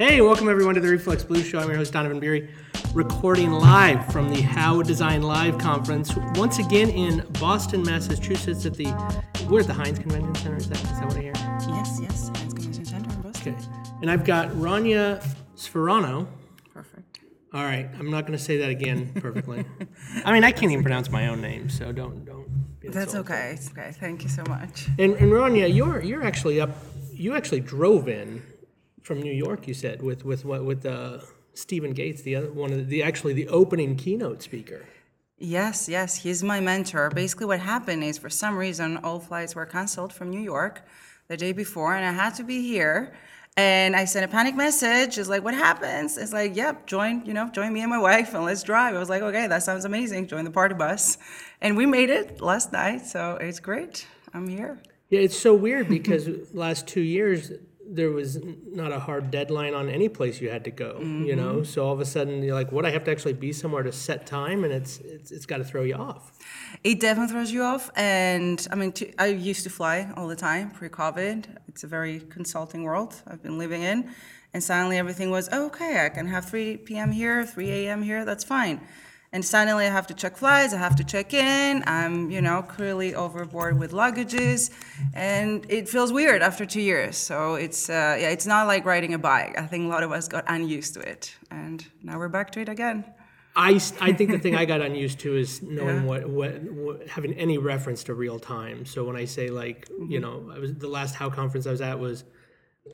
Hey, welcome everyone to the Reflex Blue Show. I'm your host Donovan Beery, recording live from the How Design Live conference, once again in Boston, Massachusetts. At the we're at the Hynes Convention Center. Is that is that what I hear? Yes, yes, Hynes Convention Center in Boston. Okay, and I've got Rania Svoronou. Perfect. All right, I'm not going to say that again perfectly. I mean, I can't even pronounce my own name, so don't don't. be That's okay. It's okay. Thank you so much. And, and Rania, you're you're actually up. You actually drove in from New York. You said with with what with uh, Stephen Gates, the other one of the, the actually the opening keynote speaker. Yes, yes, he's my mentor. Basically, what happened is for some reason, all flights were canceled from New York the day before, and I had to be here. And I sent a panic message. It's like, what happens? It's like, yep, join, you know, join me and my wife and let's drive. I was like, okay, that sounds amazing. Join the party bus. And we made it last night, so it's great. I'm here. Yeah, it's so weird because last two years there was not a hard deadline on any place you had to go. You mm-hmm. know, so all of a sudden you're like, what? I have to actually be somewhere to set time, and it's it's, it's got to throw you off. It definitely throws you off. And I mean, I used to fly all the time pre COVID. It's a very consulting world I've been living in. And suddenly everything was oh, okay, I can have 3 p.m. here, 3 a.m. here, that's fine. And suddenly I have to check flights, I have to check in. I'm, you know, clearly overboard with luggages. And it feels weird after two years. So it's, uh, yeah, it's not like riding a bike. I think a lot of us got unused to it. And now we're back to it again. I, I think the thing I got unused to is knowing Yeah. what, what, what having any reference to real time. So when I say like, Mm-hmm. you know, I was the last How conference I was at was,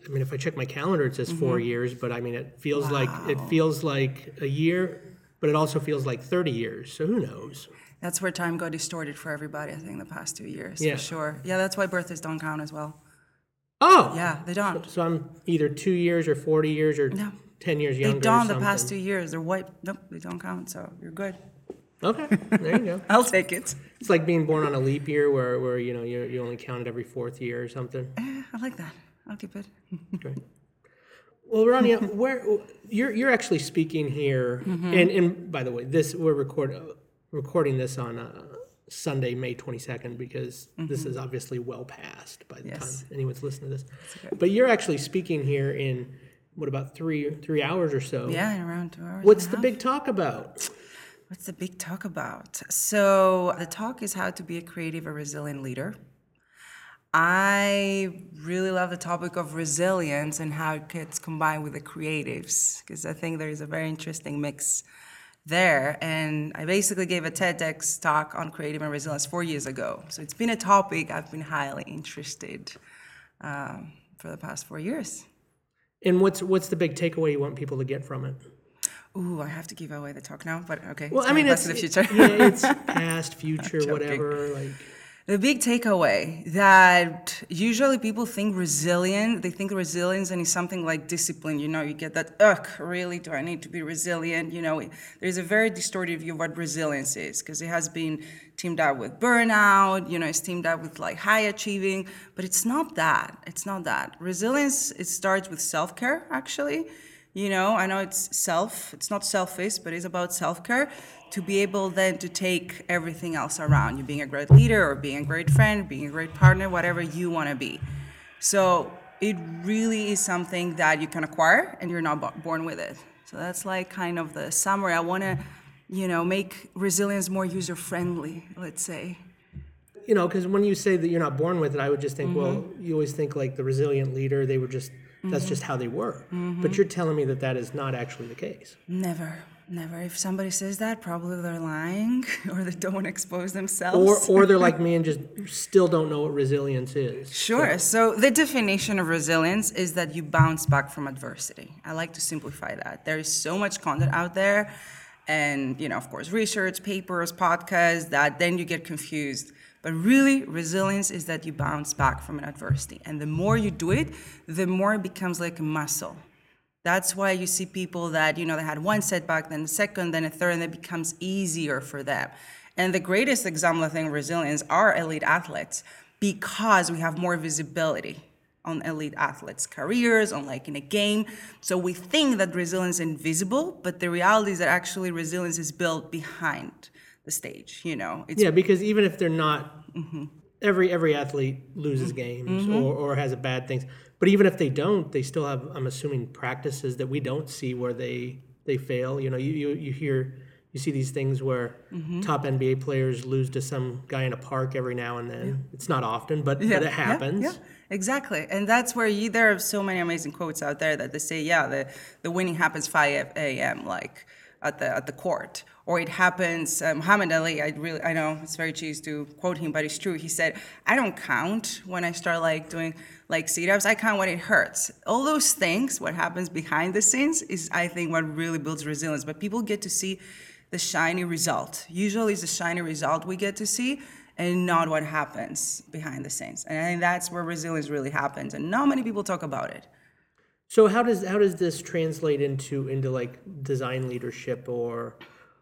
I mean, if I check my calendar, it says four Mm-hmm. years, but I mean, it feels like it feels like a year, but it also feels like thirty years. So who knows? That's where time got distorted for everybody, I think, the past two years, Yeah. for sure. Yeah, that's why birthdays don't count as well. Oh, Yeah, they don't. So I'm either two years or forty years or No. ten years They younger. or don't the past two years. They're white. Nope, they don't count, so you're good. Okay, there you go. I'll take it. It's like being born on a leap year, where where you know you you only count it every fourth year or something. Eh, I like that. I'll keep it. Great. Well, Rania, where you're you're actually speaking here, Mm-hmm. and and by the way, this we're record recording this on uh, Sunday, May twenty second, because this is obviously well past by the Mm-hmm. Yes. time anyone's listening to this. But you're actually speaking here in what about three three hours or so? Yeah, in around two hours. What's the half. big talk about? What's the big talk about? So the talk is how to be a creative and resilient leader. I really love the topic of resilience and how it gets combined with the creatives because I think there is a very interesting mix there. And I basically gave a TEDx talk on creative and resilience four years ago. So it's been a topic I've been highly interested um, for the past four years. And what's what's the big takeaway you want people to get from it? Ooh, I have to give away the talk now, but okay. Well, I mean, it's the future. yeah, it's past, future, whatever. Like, The big takeaway that usually people think resilient, they think resilience and it's something like discipline. You know, you get that, ugh, really, do I need to be resilient? You know, there's a very distorted view of what resilience is because it has been teamed up with burnout, you know, it's teamed up with like high achieving, but it's not that. It's not that. Resilience, it starts with self care, actually. You know, I know it's self, it's not selfish, but it's about self care to be able then to take everything else around you being a great leader or being a great friend, being a great partner, whatever you want to be. So it really is something that you can acquire and you're not bo- born with it. So that's like kind of the summary. I want to, you know, make resilience more user friendly, let's say. you know, because when you say that you're not born with it, I would just think, well, Mm-hmm. you always think like the resilient leader, they were just, that's just how they were. Mm-hmm. But you're telling me that that is not actually the case. Never, never. If somebody says that, probably they're lying or they don't want to expose Or, themselves. or they're like me and just still don't know what resilience is. Sure. So the definition of resilience is that you bounce back from adversity. I like to simplify that. There is so much content out there and, you know, of course, research, papers, podcasts that then you get confused. But really, resilience is that you bounce back from an adversity. And the more you do it, the more it becomes like a muscle. That's why you see people that, you know, they had one setback, then a second, then a third, and it becomes easier for them. And the greatest example, of think, of resilience are elite athletes because we have more visibility on elite athletes' careers, on like in a game. So we think that resilience is invisible, but the reality is that actually resilience is built behind the stage, you know. It's Yeah, because even if they're not Mm-hmm. every every athlete loses games or, or has a bad things. But even if they don't, they still have I'm assuming practices that we don't see where they they fail. You know, you you, you hear you see these things where mm-hmm. top NBA players lose to some guy in a park every now and then. It's not often, but, but it happens. Yeah, exactly. And that's where you, there are so many amazing quotes out there that they say, yeah, the, the winning happens 5 a.m. like at the at the court, or it happens. Uh, Muhammad Ali, I really, I know it's very cheesy to quote him, but it's true. He said, I don't count when I start like doing like sit-ups. I count when it hurts. All those things, what happens behind the scenes, is I think what really builds resilience. But people get to see the shiny result. Usually, it's the shiny result we get to see and not what happens behind the scenes. And I think that's where resilience really happens. And not many people talk about it. So how does how does this translate into into like design leadership or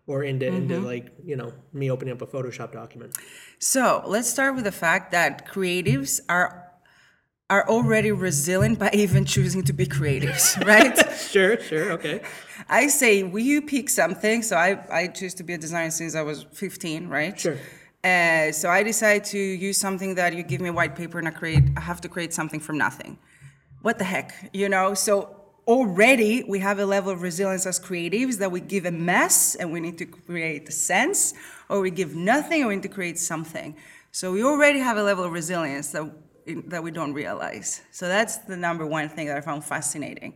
or into into like you know me opening up a Photoshop document? So let's start with the fact that creatives are are already resilient by even choosing to be creatives, right? Sure, sure, okay. I say, will you pick something? So I, I choose to be a designer since I was 15, right? Sure. Uh, so I decide to use something that you give me a white paper and I create, I have to create something from nothing. What the heck, you know? So already we have a level of resilience as creatives that we give a mess and we need to create a sense, or we give nothing and we need to create something. So we already have a level of resilience that that we don't realize. So that's the number one thing that I found fascinating.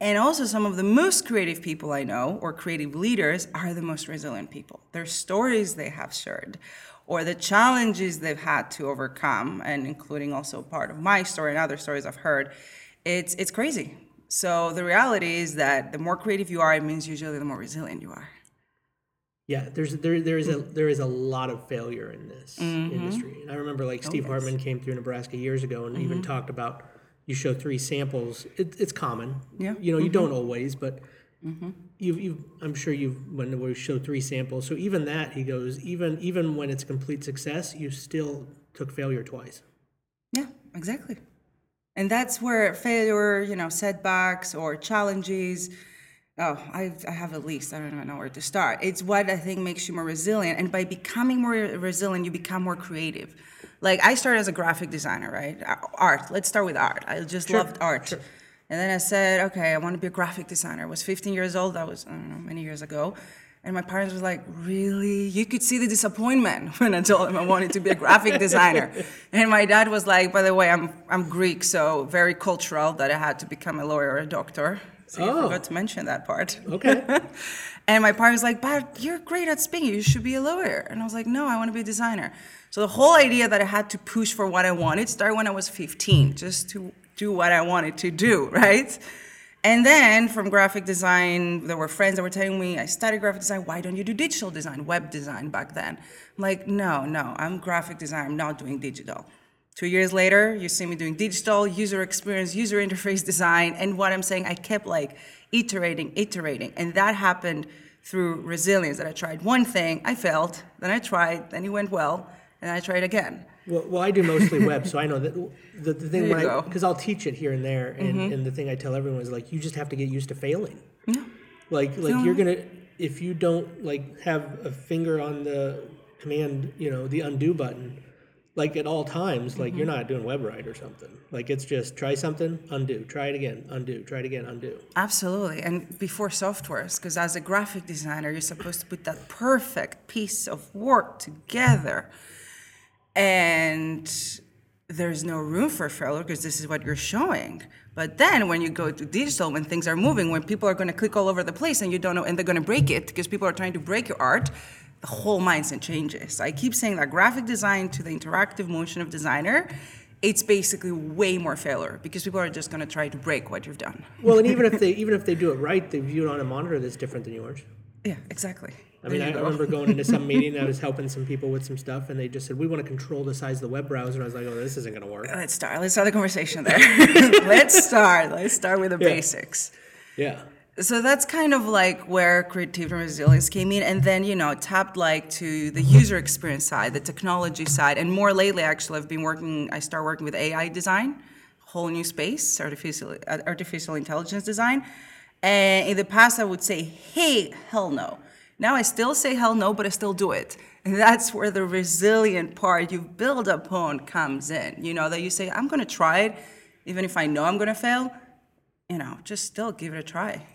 And also, some of the most creative people I know, or creative leaders, are the most resilient people. Their stories they have shared, or the challenges they've had to overcome, and including also part of my story and other stories I've heard, it's, it's crazy. So the reality is that the more creative you are, it means usually the more resilient you are. Yeah, there's there there is a mm-hmm. there is a lot of failure in this mm-hmm. industry. And I remember like Steve Hartman came through Nebraska years ago and even mm-hmm. talked about you show three samples. It, it's common. Yeah. You know, you don't always, but you've, you've I'm sure you've when we show three samples. So even that, he goes, even even when it's complete success, you still took failure twice. Yeah, exactly. And that's where failure, you know, setbacks or challenges. Oh, I, I have a list. I don't even know where to start. It's what I think makes you more resilient. And by becoming more resilient, you become more creative. Like I started as a graphic designer, right? Art. Let's start with art. I just loved art. And then I said, okay, I want to be a graphic designer. I was 15 years old. That was, I don't know, many years ago. And my parents were like, really? You could see the disappointment when I told them I wanted to be a graphic designer. And my dad was like, by the way, I'm, I'm Greek, so very cultural that I had to become a lawyer or a doctor. So you Oh. forgot to oh. mention that part. Okay. and my parents were like, but you're great at speaking. You should be a lawyer. And I was like, no, I want to be a designer. So the whole idea that I had to push for what I wanted started when I was 15, just to do what I wanted to do, right? And then from graphic design, there were friends that were telling me, I studied graphic design. Why don't you do digital design, web design back then? I'm like, no, no, I'm graphic design. I'm not doing digital. Two years later, you see me doing digital, user experience, user interface design. And what I'm saying, I kept like iterating, iterating. And that happened through resilience that I tried one thing, I failed, then I tried, then it went well, and I tried again. Well, well, I do mostly web, so I know that the, the thing when I. Mm-hmm. because I'll teach it here and there, and, and the thing I tell everyone is like you just have to get used to failing. Yeah. Like like you're gonna if you don't like have a finger on the command, you know, the undo button, like at all times, like Mm-hmm. you're not doing web right or something. Like it's just try something, undo, try it again, undo, try it again, undo. Absolutely. And before softwares, because as a graphic designer, you're supposed to put that perfect piece of work together. And there's no room for failure because this is what you're showing. But then when you go to digital, when things are moving, when people are going to click all over the place and you don't know, and they're going to break it because people are trying to break your art, the whole mindset changes. I keep saying that graphic design to the interactive motion of designer, it's basically way more failure because people are just going to try to break what you've done. Well, and even if they even if they do it right, they view it on a monitor that's different than yours. Yeah, exactly. I mean, I remember going into some meeting. I was helping some people with some stuff, and they just said, "We want to control the size of the web browser." And I was like, "Oh, this isn't going to work." Let's start. Let's start the conversation there. Let's start. Let's start with the basics. Yeah. So that's kind of like where creativity and resilience came in, and then you know tapped like to the user experience side, the technology side, and more lately actually I've been working. I started working with AI design, whole new space, artificial uh, artificial intelligence design. And in the past, I would say, hey, hell no. Now I still say hell no, but I still do it. And that's where the resilient part you build upon comes in. You know, that you say, I'm going to try it, even if I know I'm going to fail, you know, just still give it a try.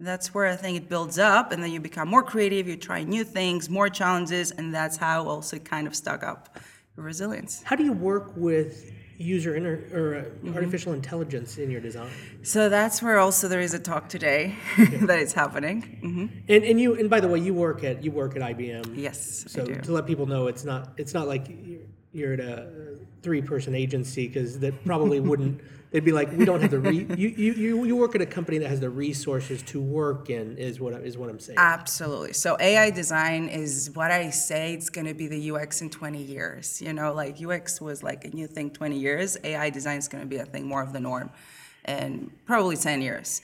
That's where I think it builds up, and then you become more creative, you try new things, more challenges, and that's how also kind of stuck up resilience. How do you work with user inter, or uh, Mm-hmm. artificial intelligence in your design? So that's where also there is a talk today that is happening. hmm And and you and by the way, you work at you work at IBM. Yes, I So to let people know, it's not it's not like you're- you're at a three person agency because that probably wouldn't. They'd be like, we don't have the re. You, you you you work at a company that has the resources to work in. Is what is what I'm saying. Absolutely. So AI design is what I say it's going to be the UX in 20 years. You know, like UX was like a new thing 20 years. AI design is going to be a thing more of the norm and probably 10 years.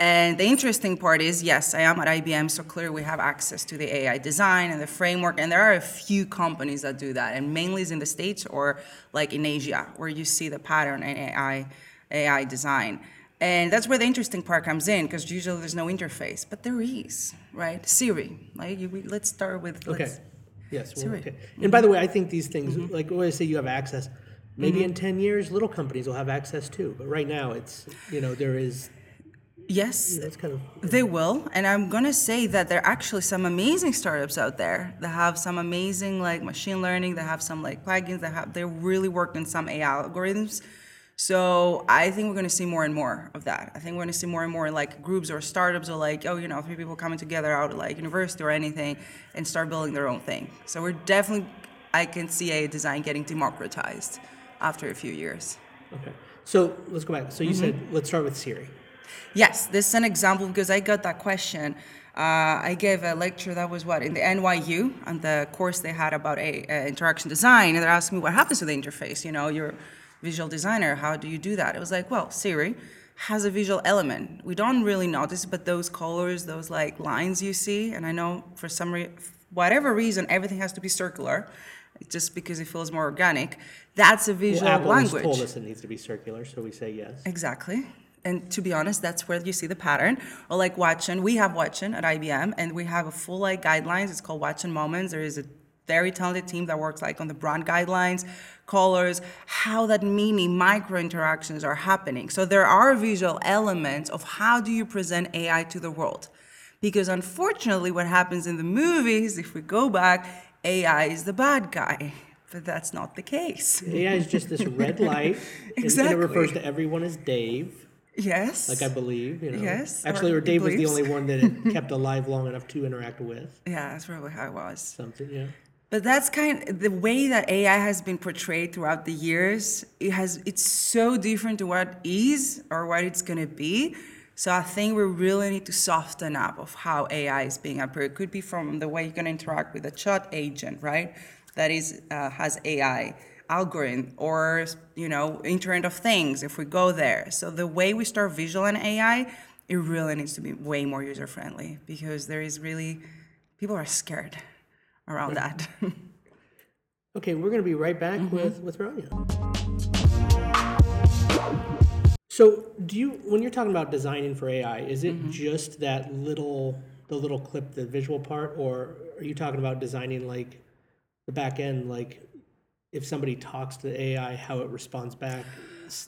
And the interesting part is, yes, I am at IBM, so clearly we have access to the AI design and the framework, and there are a few companies that do that, and mainly is in the States or like in Asia, where you see the pattern in AI, AI design. And that's where the interesting part comes in, because usually there's no interface, but there is, right? Siri, like you, we, let's start with. Okay. let's- Yes. Well, Siri. okay. And by the way, I think these things, Mm-hmm. like when I say you have access, maybe in ten years, little companies will have access too. But right now, it's you know there is Yes, that's kind of They will, and I'm gonna say that there are actually some amazing startups out there that have some amazing like machine learning, that have some like plugins, that have they're really working some AI algorithms. So I think we're gonna see more and more of that. I think we're gonna see more and more like groups or startups or like oh you know three people coming together out of like university or anything and start building their own thing. So we're definitely I can see a design getting democratized after a few years. okay. So let's go back. So you Mm-hmm. said let's start with Siri. Yes, this is an example because I got that question. Uh, I gave a lecture that was what in the NYU on the course they had about a, uh, interaction design, and they're asking me what happens to the interface. You know, you're a visual designer. How do you do that? It was like, well, Siri has a visual element. We don't really notice, but those colors, those like lines you see, and I know for some re- whatever reason, everything has to be circular, just because it feels more organic. That's a Well, visual Apple has language. told us it needs to be circular, so we say yes. Exactly. And to be honest, that's where you see the pattern. Or like Watson, we have Watson at IBM, and we have a full like guidelines. It's called Watson Moments. There is a very talented team that works like on the brand guidelines, colors, how that mini micro interactions are happening. So there are visual elements of how do you present AI to the world. Because unfortunately, what happens in the movies, if we go back, AI is the bad guy. But that's not the case. AI is just this red light, and- and Exactly. it refers to everyone as Dave. Yes. Like I believe, you know. Yes, Actually, or or Dave was the only one that it kept alive long enough to interact with yeah, that's probably how it was. something. Yeah. But that's kind of the way that AI has been portrayed throughout the years. It has it's so different to what is or what it's gonna be. So I think we really need to soften up of how AI is being approached. It could be from the way you're gonna interact with a chat agent, right? That is uh, has AI algorithm or you know Internet of Things. If we go there, so the way we start visual and AI, it really needs to be way more user friendly because there is really people are scared around that. Okay, we're going to be right back Mm-hmm. with with Rania. So, do you when you're talking about designing for AI, is it Mm-hmm. just that little the little clip, the visual part, or are you talking about designing like the back end, like if somebody talks to the AI, how it responds back,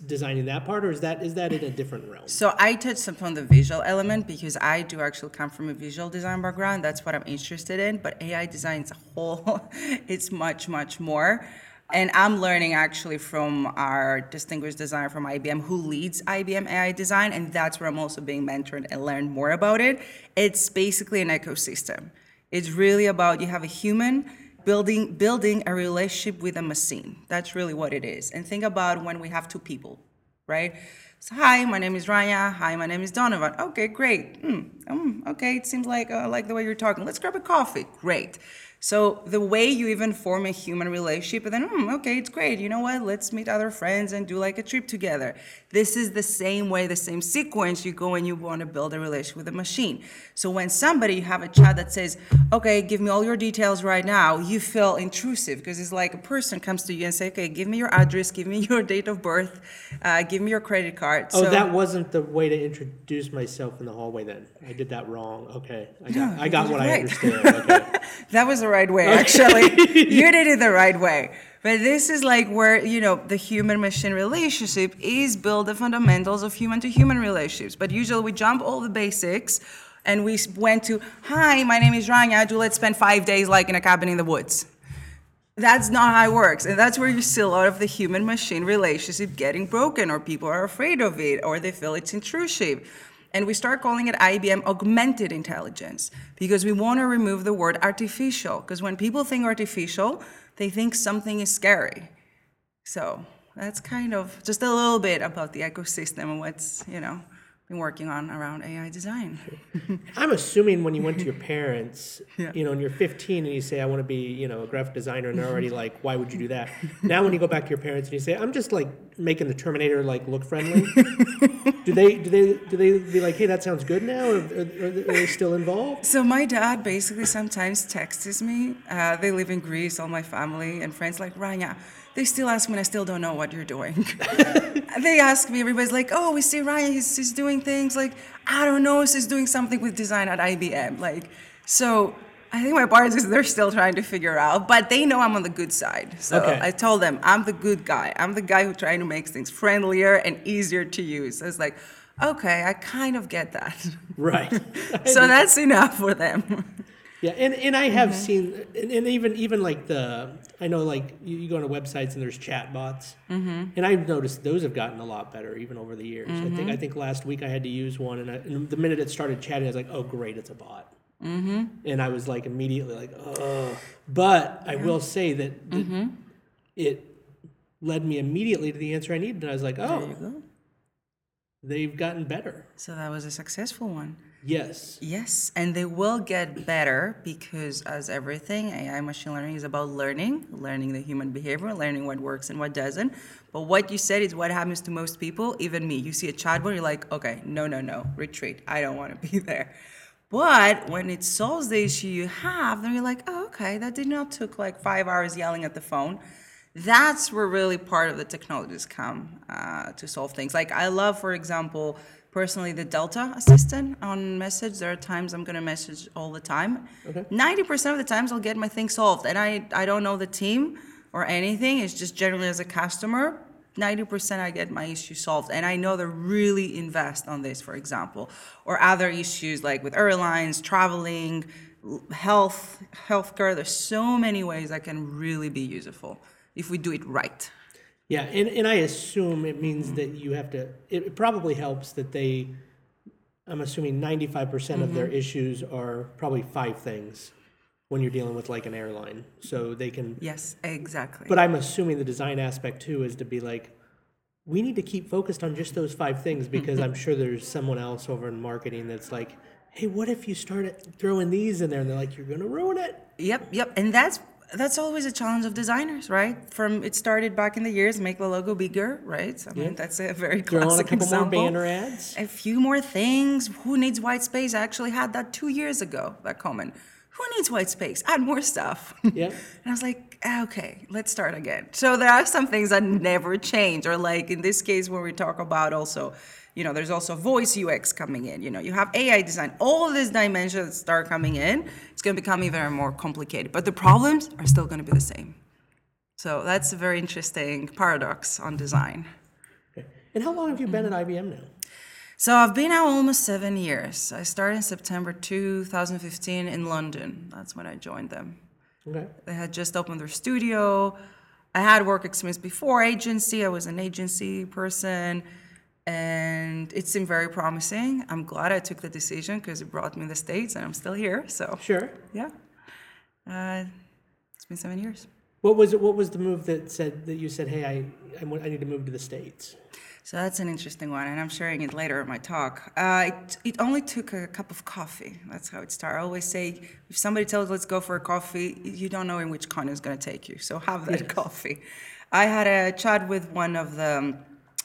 designing that part, or is that is that in a different realm? So I touched upon the visual element because I do actually come from a visual design background. That's what I'm interested in. But AI design as a whole, it's much, much more. And I'm learning actually from our distinguished designer from IBM who leads IBM AI design. And that's where I'm also being mentored and learn more about it. It's basically an ecosystem. It's really about you have a human building building a relationship with a machine. That's really what it is. And think about when we have two people right? So, hi, my name is Rania. Hi, my name is Donovan. Okay, great. Hmm, um, okay, it seems like uh, I like the way you're talking. Let's grab a coffee. Great. So the way you even form a human relationship, and then, hmm, okay, it's great. You know what? Let's meet other friends and do like a trip together. This is the same way, the same sequence you go and you want to build a relationship with a machine. So when somebody, you have a chat that says, okay, give me all your details right now, you feel intrusive because it's like a person comes to you and say, okay, give me your address, give me your date of birth, uh, give me your credit card. Oh, So- that wasn't the way to introduce myself in the hallway then. I did that wrong. Okay. I got, I got what I right. understand. Okay. That was the right way, actually. you did it the right way. But this is like where, you know, the human machine relationship is build the fundamentals of human to human relationships. But usually we jump all the basics and we went to, hi, my name is Rania. Do let's spend five days like in a cabin in the woods. That's not how it works. And that's where you see a lot of the human machine relationship getting broken, or people are afraid of it, or they feel it's intrusive. And we start calling it IBM augmented intelligence because we want to remove the word artificial. Because when people think artificial, they think something is scary. So that's kind of just a little bit about the ecosystem and what's, you know, been working on around AI design. I'm assuming when you went to your parents, Yeah. you know, and you're 15 and you say, I want to be, you know, a graphic designer, and they're already like, why would you do that? Now, when you go back to your parents and you say, I'm just like making the Terminator like look friendly, do they, do they, do they be like, hey, that sounds good now? Or, or are they still involved? So my dad basically sometimes texts me. Uh, they live in Greece, all my family and friends like Rania. They still ask me, and I still don't know what you're doing. they ask me, everybody's like, "Oh, we see Ryan. He's, he's doing things like I don't know. He's doing something with design at IBM." Like, so I think my parents is they're still trying to figure out, but they know I'm on the good side. So Okay. I told them I'm the good guy. I'm the guy who trying to make things friendlier and easier to use. So it's like, okay, I kind of get that. Right. so that's enough for them. Yeah, and, and I have Mm-hmm. seen, and, and even even like the, I know like you, you go to websites and there's chat bots, mm-hmm. and I've noticed those have gotten a lot better even over the years. I Mm-hmm. think I think last week I had to use one, and, I, and the minute it started chatting, I was like, oh great, it's a bot, mm-hmm. and I was like immediately like, oh. But I will say that that Mm-hmm. it led me immediately to the answer I needed, and I was like, oh, go. they've gotten better. So that was a successful one. Yes. Yes, and they will get better because, as everything, AI machine learning is about learning, learning the human behavior, learning what works and what doesn't. But what you said is what happens to most people, even me. You see a chatbot, you're like, okay, no, no, no, retreat. I don't want to be there. But when it solves the issue you have, then you're like, oh, okay, that did not took like five hours yelling at the phone. That's where really part of the technologies come uh, to solve things. Like I love, for example, personally the Delta assistant on message. There are times I'm gonna message all the time. Ninety percent of the times I'll get my thing solved, and I I don't know the team or anything. It's just generally as a customer. 90% I get my issue solved. And I know they really invest on this, for example, or other issues like with airlines, traveling, l- health, healthcare. There's so many ways that can really be useful if we do it right. Yeah, and, and I assume it means that you have to, it probably helps that they, I'm assuming ninety-five percent of their mm-hmm. issues are probably five things when you're dealing with like an airline. So they can, Yes, exactly. but I'm assuming the design aspect too is to be like, we need to keep focused on just those five things because I'm sure there's someone else over in marketing that's like, hey, what if you start throwing these in there? And they're like, you're gonna ruin it. Yep, yep. And that's that's always a challenge of designers, right? From it started back in the years, make the logo bigger, right? I mean, that's a very Throw on a couple example. more banner ads. A few more things. Who needs white space? I actually had that two years ago, that comment. Who needs white space? Add more stuff. Yeah. And I was like, "Ah, okay, let's start again. So there are some things that never change, or like in this case, when we talk about also, you know, there's also voice UX coming in. You know, you have AI design, all these dimensions start coming in. It's going to become even more complicated, but the problems are still going to be the same. So that's a very interesting paradox on design. And how long have you been at IBM now? So I've been out almost seven years. I started in September 2015 in London. That's when I joined them. Okay. They had just opened their studio. I had work experience before agency. I was an agency person, and it seemed very promising. I'm glad I took the decision because it brought me the states, and I'm still here. So Sure. yeah, uh, it's been seven years. What was it? What was the move that said that you said, "Hey, I I, want, I need to move to the states"? So that's an interesting one, and I'm sharing it later in my talk. Uh, it, it only took a cup of coffee. That's how it started. I always say, if somebody tells let's go for a coffee, you don't know in which corner it's going to take you. So have that coffee. I had a chat with one of the um,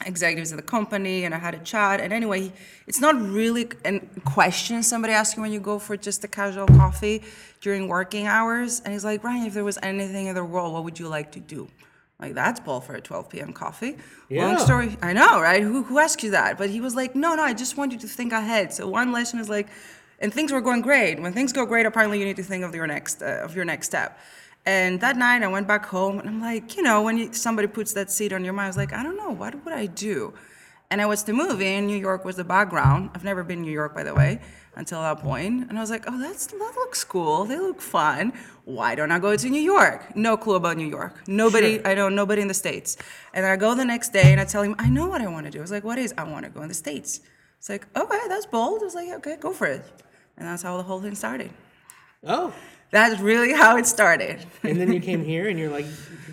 executives of the company, and I had a chat. And anyway, it's not really a question somebody asks you when you go for just a casual coffee during working hours. And he's like, Rania, if there was anything in the world, what would you like to do? Like that's bold for a 12 p.m. coffee. Yeah. Long story, I know, right? Who who asked you that? But he was like, no, no, I just want you to think ahead. So one lesson is like, and things were going great. When things go great, apparently you need to think of your next uh, of your next step. And that night I went back home and I'm like, you know, when you, somebody puts that seed on your mind, I was like, I don't know, what would I do? And I watched the movie, and New York was the background. I've never been in New York, by the way, until that point. And I was like, oh, that's, that looks cool. They look fun. Why don't I go to New York? No clue about New York. Nobody, I know nobody in the States. And I go the next day and I tell him, I know what I want to do. I was like, what is? I want to go in the States. It's like, okay, that's bold. I was like, okay, go for it. And that's how the whole thing started. Oh, That's really how it started. and then you came here and you're like,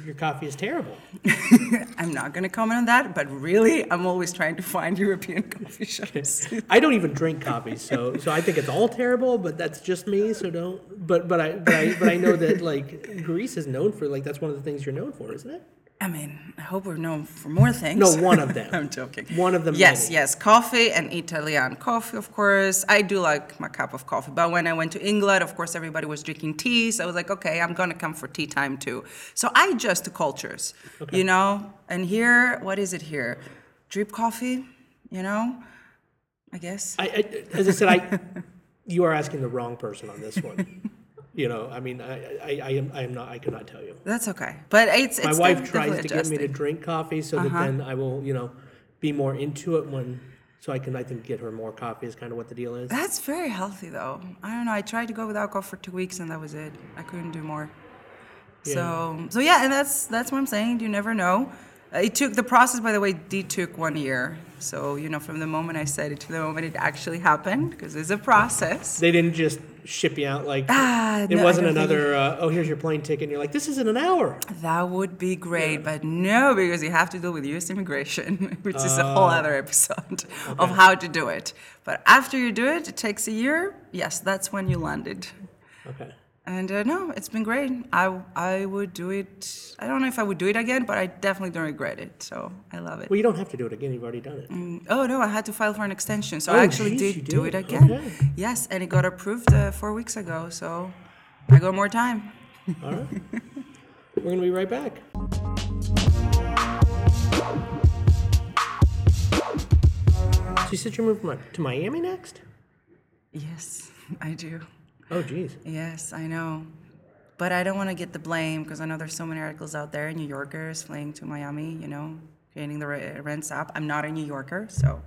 your coffee is terrible. I'm not going to comment on that, but really, I'm always trying to find European coffee shops. I don't even drink coffee, so so I think it's all terrible. But that's just me. So don't. But but I but I but I know that like Greece is known for like that's one of the things you're known for, isn't it? I mean, I hope we're known for more things. No, one of them. I'm joking. One of them. Yes, many. yes, coffee and Italian coffee, of course. I do like my cup of coffee, but when I went to England, of course, everybody was drinking tea, so I was like, okay, I'm gonna come for tea time too. So I adjust to cultures, you know. And here, what is it here? Drip coffee, you know. I guess. I, I as I said, I you are asking the wrong person on this one. you know, I mean, I, I, I am I am not I cannot tell you. That's okay, but it's My it's wife def- tries definitely to get me to adjusting. drink coffee so Uh-huh. that then I will you know be more into it when so I can I think get her more coffee is kind of what the deal is. That's very healthy, though. I don't know. I tried to go without coffee for two weeks, and that was it. I couldn't do more. So, so yeah, and that's that's what I'm saying. You never know. Uh, It took the process, by the way, did took one year. So you know, from the moment I said it to the moment it actually happened, because it's a process. They didn't just ship you out like Ah, it no, wasn't another uh, oh here's your plane ticket and you're like this is in an hour. That would be great, but no, because you have to deal with U.S. immigration, which is a whole other episode of how to do it. But after you do it, it takes a year. Yes, that's when you landed. Okay. And uh, no, it's been great. I I would do it. I don't know if I would do it again, but I definitely don't regret it. So I love it. Well, you don't have to do it again. You've already done it. Oh no, I had to file for an extension, so Oh, I actually geez, did, you do it again. Okay. Yes, and it got approved uh, four weeks ago. So I got more time. All right. We're gonna be right back. So you said you're moving to Miami next? Yes, I do. Oh, geez. Yes, I know. But I don't want to get the blame because I know there's so many articles out there. New Yorkers fleeing to Miami, you know, getting the re- rents up. I'm not a New Yorker, so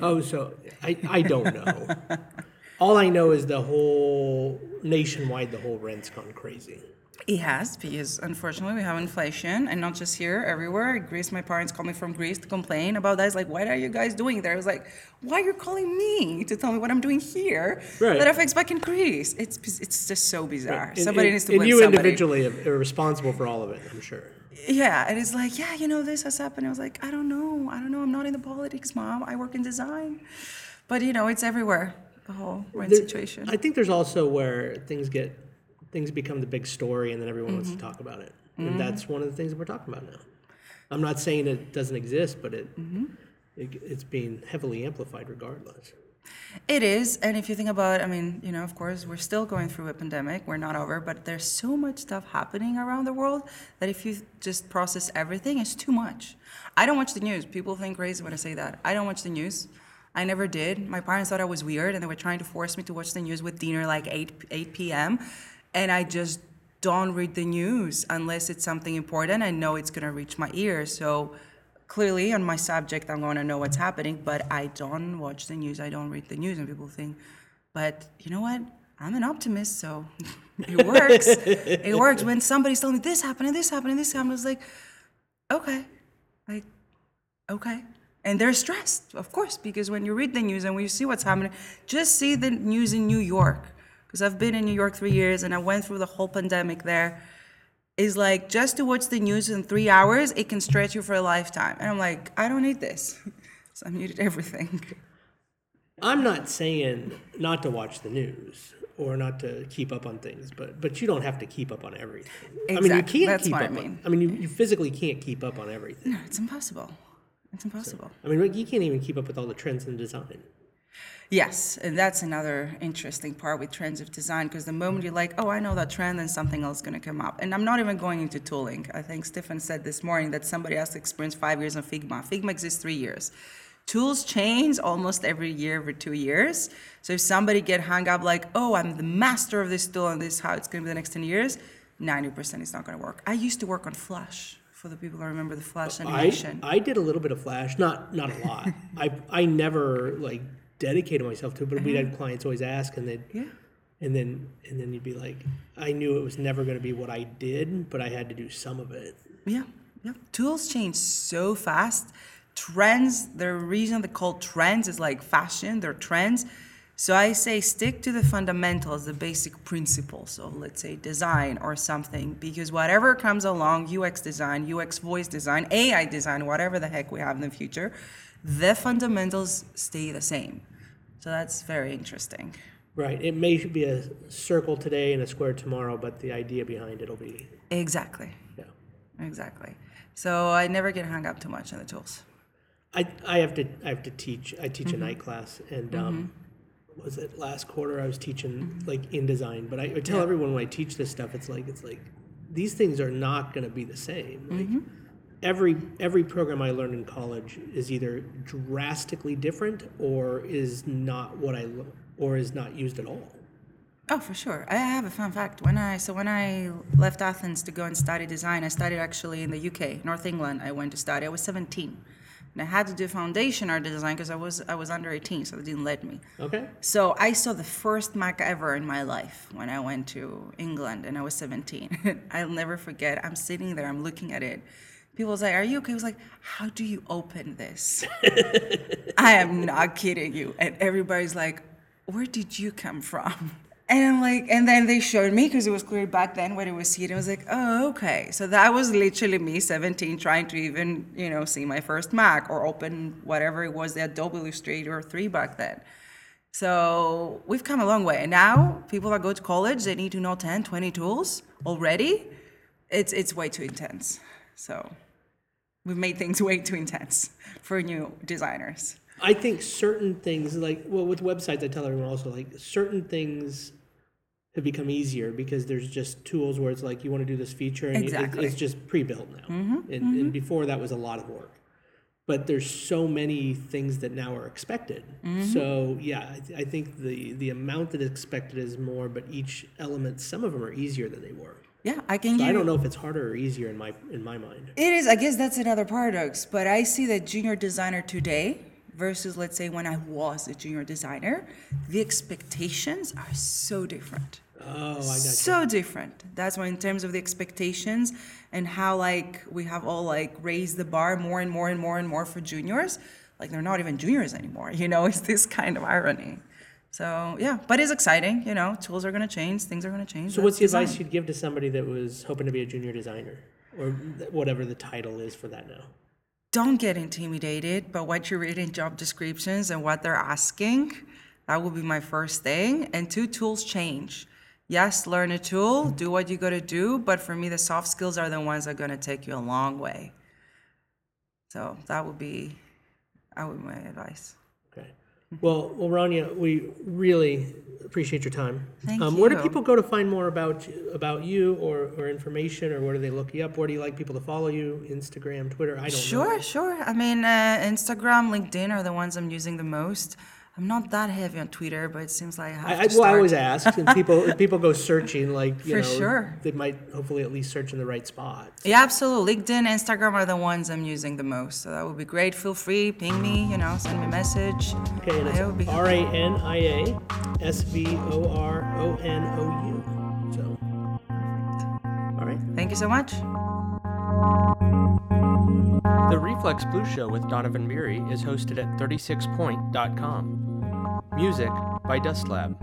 Oh, so I, I don't know. All I know is the whole nationwide, the whole rent's gone crazy. It has because unfortunately we have inflation and not just here, everywhere. Greece, my parents called me from Greece to complain about that. It's like, what are you guys doing there? I was like, why are you calling me to tell me what I'm doing here Right. that affects back in Greece? It's it's just so bizarre. And- Somebody and- needs to and blame you somebody. individually are are responsible for all of it, I'm sure. Yeah, and it's like, yeah, you know, this has happened. I was like, I don't know, I don't know. I'm not in the politics, mom. I work in design, but you know, it's everywhere. The whole rent There- situation. I think there's also where things get things become the big story, and then everyone wants to Mm-hmm. talk about it, and that's one of the things that we're talking about now. I'm not saying it doesn't exist, but it, Mm-hmm. it it's being heavily amplified regardless. It is, and if you think about, I mean, you know, of course, we're still going through a pandemic. We're not over, but there's so much stuff happening around the world that if you just process everything, it's too much. I don't watch the news. People think crazy when I say that. I don't watch the news. I never did. My parents thought I was weird, and they were trying to force me to watch the news with dinner like 8 8 p.m. And I just don't read the news unless it's something important. I know it's gonna reach my ears. So clearly on my subject i'm going to know what's happening but i don't watch the news. I don't read the news and people think but you know what? I'm an optimist so it works. It works. When somebody's telling me this happened and this happened and this happened i was like okay like okay. And they're stressed of course because when you read the news and when you see what's happening just see the news in new york because i've been in new york three years and i went through the whole pandemic there is like just to watch the news in three hours, it can stretch you for a lifetime. And I'm like, I don't need this. So I muted everything. I'm not saying not to watch the news or not to keep up on things, but but you don't have to keep up on everything. I mean, you Exactly. can't That's keep what I mean. On, I mean, you, you physically can't keep up on everything. No, it's impossible. It's impossible. I mean, like, you can't even keep up with all the trends in design. Yes, and that's another interesting part with trends of design because the moment you're like, oh, I know that trend, then something else is going to come up. And I'm not even going into tooling. I think Stefan said this morning that somebody has to experience five years on Figma. Figma exists three years. Tools change almost every year, every two years. So if somebody get hung up like, oh, I'm the master of this tool and this is how it's going to be the next 10 years, 90% is not going to work. I used to work on Flash for the people who remember the Flash I animation. I did a little bit of Flash, not not a lot. I I never like dedicated myself to it, but we'd mm-hmm. had clients always ask, and then yeah. and then and then you'd be like, I knew it was never going to be what I did, but I had to do some of it. Yeah, yeah. Tools change so fast. Trends, the reason they call trends is like fashion, they're trends. So I say stick to the fundamentals, the basic principles of, let's say, design or something, because whatever comes along, UX design, UX voice design, AI design, whatever the heck we have in the future, the fundamentals stay the same. So that's very interesting. Right. It may be a circle today and a square tomorrow, but the idea behind it will be Exactly, yeah. exactly. So I never get hung up too much on the tools. I, I have to I have to teach I teach a mm-hmm. night class and um, mm-hmm. was it last quarter I was teaching mm-hmm. like InDesign but I, I tell everyone when I teach this stuff it's like it's like these things are not going to be the same like every every program I learned in college is either drastically different or is not what I or is not used at all Oh, for sure. I have a fun fact. When I so when I left Athens to go and study design, I studied actually in the UK, North England. I went to study. I was 17, and I had to do foundation art design because I was I was under 18, so they didn't let me. okay So I saw the first Mac ever in my life when I went to England, and I was 17. I'll never forget. I'm sitting there, I'm looking at it. People say, "Are you okay?" I was like, "How do you open this?" I am not kidding you. And everybody's like, "Where did you come from?" And I'm like, and then they showed me because it was clear back then when it was. And I was like, oh, okay. So that was literally me, 17, trying to even, you know, see my first Mac or open whatever it was, the Adobe Illustrator 3 back then. So we've come a long way. And now people that go to college, they need to know 10, 20 tools already. It's, it's way too intense. So we've made things way too intense for new designers. I think certain things, like well, with websites, I tell everyone also like certain things have become easier because there's just tools where it's like you want to do this feature and it- Exactly. it's just pre-built now. Mm-hmm, and, mm-hmm. and before that was a lot of work. But there's so many things that now are expected. Mm-hmm. So yeah, I, th- I think the the amount that is expected is more, but each element, some of them are easier than they were. Yeah, I can So I don't know if it's harder or easier in my in my mind. It is. I guess that's another paradox. But I see that junior designer today versus, let's say, when I was a junior designer, the expectations are so different. Oh, I got So different. That's why, in terms of the expectations and how like we have all like raised the bar more and more and more and more for juniors, like they're not even juniors anymore. You know, it's this kind of irony. So yeah, but it's exciting. You know, tools are gonna change, things are gonna change. So what's the That's advice you'd give to somebody that was hoping to be a junior designer, or whatever the title is for that now? don't get intimidated by what you read in job descriptions and what they're asking. That would be my first thing. And two, tools change. Yes, learn a tool, do what you gotta do, but for me, the soft skills are the ones that are gonna take you a long way. So that would be, that would be my advice. Okay. Well, well, Rania, we really appreciate your time. Thank um, Where do you. people go to find more about about you or, or information, or where do they look you up? Where do you like people to follow you? Instagram, Twitter? I don't know. Sure, sure. I mean, uh, Instagram, LinkedIn are the ones I'm using the most. I'm not that heavy on Twitter, but it seems like I have I, I, to well. I always ask, and people people go searching, like you For know, sure. they might hopefully at least search in the right spot. Yeah, absolutely. LinkedIn, Instagram are the ones I'm using the most. So that would be great. Feel free, ping me, you know, send me a message. Okay, and it's I would be R A N I A S V O R O N O U. So, all right. Thank you so much. The Reflex Blue Show with Donovan Beery is hosted at 36point.com. Music by Dustlab.